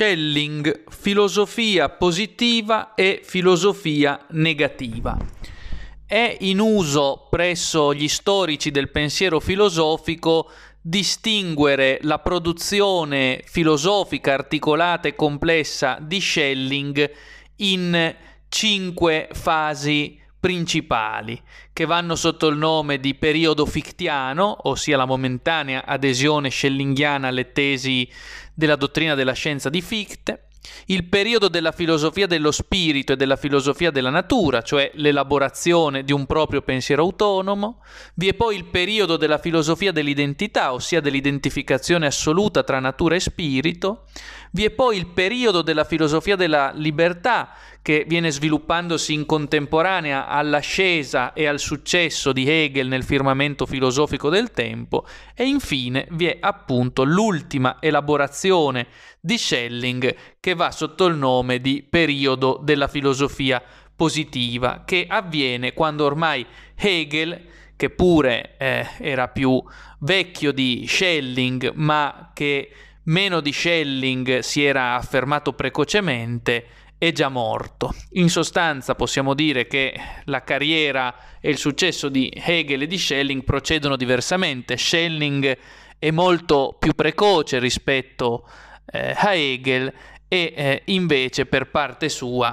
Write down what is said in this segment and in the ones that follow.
Schelling, filosofia positiva e filosofia negativa. È in uso presso gli storici del pensiero filosofico distinguere la produzione filosofica articolata e complessa di Schelling in cinque fasi principali che vanno sotto il nome di periodo fictiano, ossia la momentanea adesione schellinghiana alle tesi della dottrina della scienza di Fichte, il periodo della filosofia dello spirito e della filosofia della natura, cioè l'elaborazione di un proprio pensiero autonomo, vi è poi il periodo della filosofia dell'identità, ossia dell'identificazione assoluta tra natura e spirito, vi è poi il periodo della filosofia della libertà, che viene sviluppandosi in contemporanea all'ascesa e al successo di Hegel nel firmamento filosofico del tempo, e infine vi è appunto l'ultima elaborazione di Schelling che va sotto il nome di periodo della filosofia positiva, che avviene quando ormai Hegel, che pure eh, era più vecchio di Schelling, ma che meno di Schelling si era affermato precocemente, è già morto. In sostanza possiamo dire che la carriera e il successo di Hegel e di Schelling procedono diversamente. Schelling è molto più precoce rispetto eh, a Hegel e eh, invece per parte sua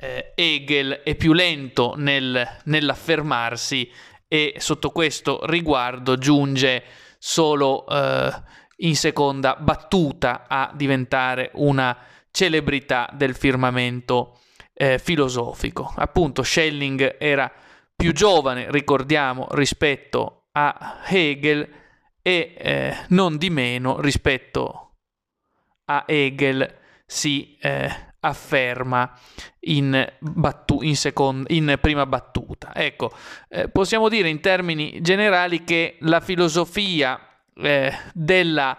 eh, Hegel è più lento nel, nell'affermarsi e sotto questo riguardo giunge solo eh, in seconda battuta a diventare una celebrità del firmamento eh, filosofico. Appunto, Schelling era più giovane, ricordiamo, rispetto a Hegel e eh, non di meno rispetto a Hegel si eh, afferma in, battu- in, second- in, prima battuta. Ecco, eh, possiamo dire in termini generali che la filosofia eh, della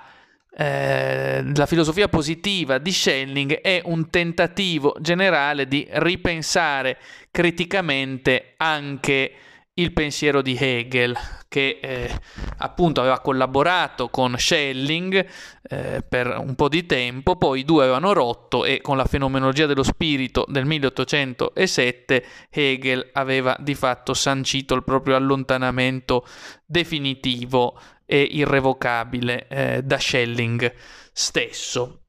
eh, la filosofia positiva di Schelling è un tentativo generale di ripensare criticamente anche il pensiero di Hegel, che eh, appunto aveva collaborato con Schelling eh, per un po' di tempo, poi i due avevano rotto e con la fenomenologia dello spirito del 1807 Hegel aveva di fatto sancito il proprio allontanamento definitivo e irrevocabile eh, da Schelling stesso.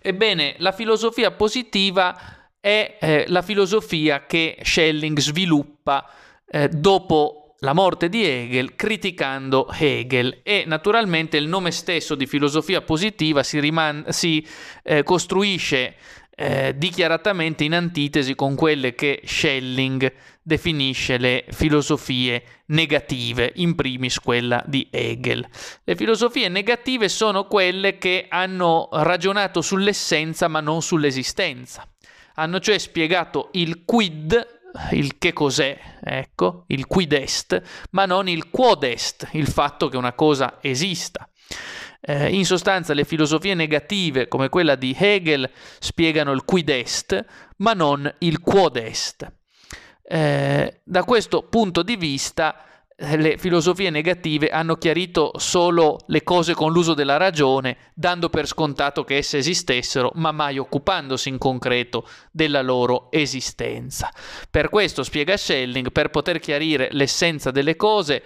Ebbene, la filosofia positiva è eh, la filosofia che Schelling sviluppa eh, dopo la morte di Hegel, criticando Hegel e naturalmente il nome stesso di filosofia positiva si, riman- si eh, costruisce eh, dichiaratamente in antitesi con quelle che Schelling definisce le filosofie negative, in primis quella di Hegel. Le filosofie negative sono quelle che hanno ragionato sull'essenza ma non sull'esistenza. Hanno cioè spiegato il quid, il che cos'è, ecco, il quid est, ma non il quod est, il fatto che una cosa esista. Eh, in sostanza le filosofie negative come quella di Hegel spiegano il quid est, ma non il quod est. Eh, da questo punto di vista eh, le filosofie negative hanno chiarito solo le cose con l'uso della ragione, dando per scontato che esse esistessero, ma mai occupandosi in concreto della loro esistenza. Per questo, spiega Schelling, per poter chiarire l'essenza delle cose,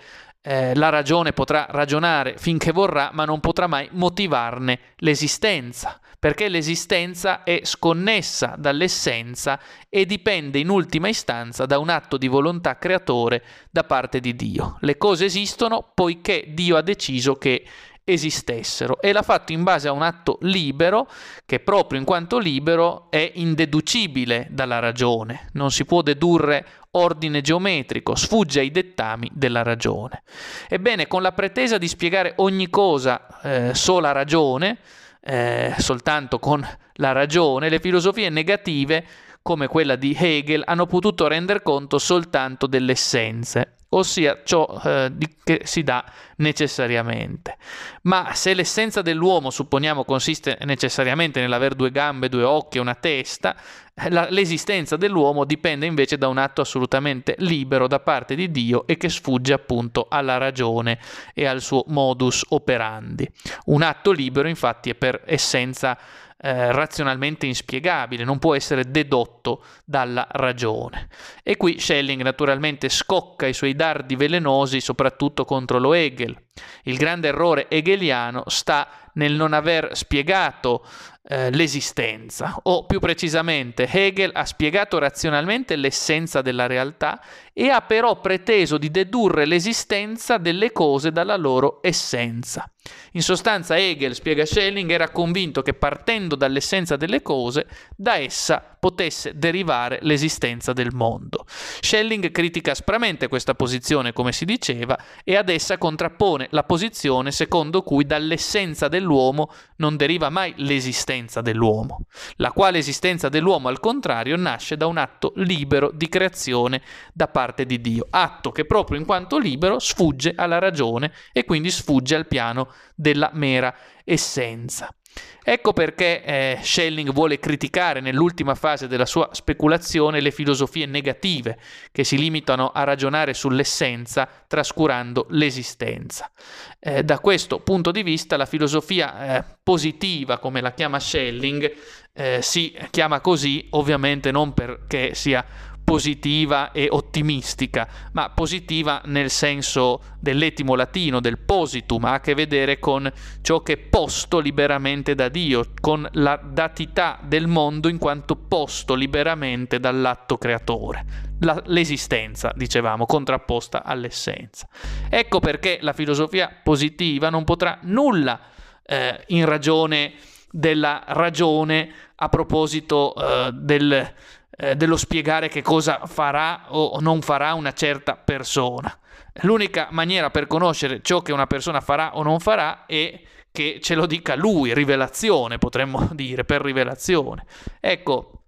eh, la ragione potrà ragionare finché vorrà, ma non potrà mai motivarne l'esistenza, perché l'esistenza è sconnessa dall'essenza e dipende in ultima istanza da un atto di volontà creatore da parte di Dio. Le cose esistono poiché Dio ha deciso che esistessero e l'ha fatto in base a un atto libero che proprio in quanto libero è indeducibile dalla ragione, non si può dedurre ordine geometrico, sfugge ai dettami della ragione. Ebbene, con la pretesa di spiegare ogni cosa eh, sola ragione, eh, soltanto con la ragione, le filosofie negative come quella di Hegel hanno potuto render conto soltanto delle essenze ossia ciò eh, che si dà necessariamente. Ma se l'essenza dell'uomo, supponiamo, consiste necessariamente nell'avere due gambe, due occhi e una testa, eh, la, l'esistenza dell'uomo dipende invece da un atto assolutamente libero da parte di Dio e che sfugge appunto alla ragione e al suo modus operandi. Un atto libero infatti è per essenza eh, razionalmente inspiegabile, non può essere dedotto dalla ragione. E qui Schelling naturalmente scocca i suoi dardi velenosi soprattutto contro lo Hegel. Il grande errore hegeliano sta nel non aver spiegato eh, l'esistenza, o più precisamente Hegel ha spiegato razionalmente l'essenza della realtà e ha però preteso di dedurre l'esistenza delle cose dalla loro essenza. In sostanza Hegel, spiega Schelling, era convinto che partendo dall'essenza delle cose, da essa potesse derivare l'esistenza del mondo. Schelling critica aspramente questa posizione, come si diceva, e ad essa contrappone la posizione secondo cui dall'essenza dell'uomo non deriva mai l'esistenza dell'uomo, la quale esistenza dell'uomo al contrario nasce da un atto libero di creazione da parte di Dio, atto che proprio in quanto libero sfugge alla ragione e quindi sfugge al piano della mera essenza. Ecco perché eh, Schelling vuole criticare nell'ultima fase della sua speculazione le filosofie negative che si limitano a ragionare sull'essenza trascurando l'esistenza. Eh, da questo punto di vista la filosofia eh, positiva, come la chiama Schelling, eh, si chiama così ovviamente non perché sia positiva e ottimistica, ma positiva nel senso dell'etimo latino, del positum, ha a che vedere con ciò che è posto liberamente da Dio, con la datità del mondo in quanto posto liberamente dall'atto creatore. La, l'esistenza, dicevamo, contrapposta all'essenza. Ecco perché la filosofia positiva non potrà nulla eh, in ragione della ragione a proposito eh, del eh, dello spiegare che cosa farà o non farà una certa persona. L'unica maniera per conoscere ciò che una persona farà o non farà è che ce lo dica lui, rivelazione potremmo dire, per rivelazione. Ecco,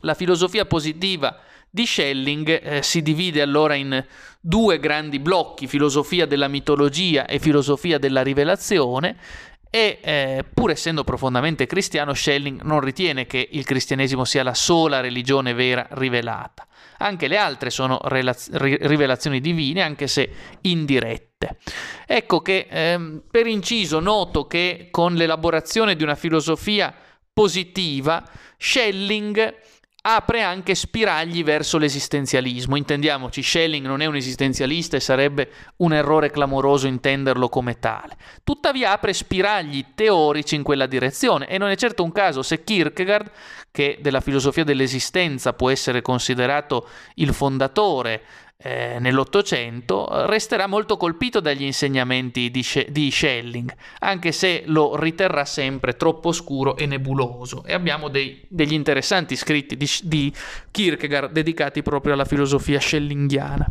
la filosofia positiva di Schelling eh, si divide allora in due grandi blocchi, filosofia della mitologia e filosofia della rivelazione, e eh, pur essendo profondamente cristiano, Schelling non ritiene che il cristianesimo sia la sola religione vera rivelata. Anche le altre sono relaz- rivelazioni divine, anche se indirette. Ecco che ehm, per inciso noto che con l'elaborazione di una filosofia positiva, Schelling apre anche spiragli verso l'esistenzialismo. Intendiamoci, Schelling non è un esistenzialista e sarebbe un errore clamoroso intenderlo come tale. Tuttavia apre spiragli teorici in quella direzione e non è certo un caso se Kierkegaard, che della filosofia dell'esistenza può essere considerato il fondatore eh, nell'Ottocento, resterà molto colpito dagli insegnamenti di, di, Schelling, anche se lo riterrà sempre troppo scuro e nebuloso. E abbiamo dei, degli interessanti scritti di, di Kierkegaard dedicati proprio alla filosofia schellingiana.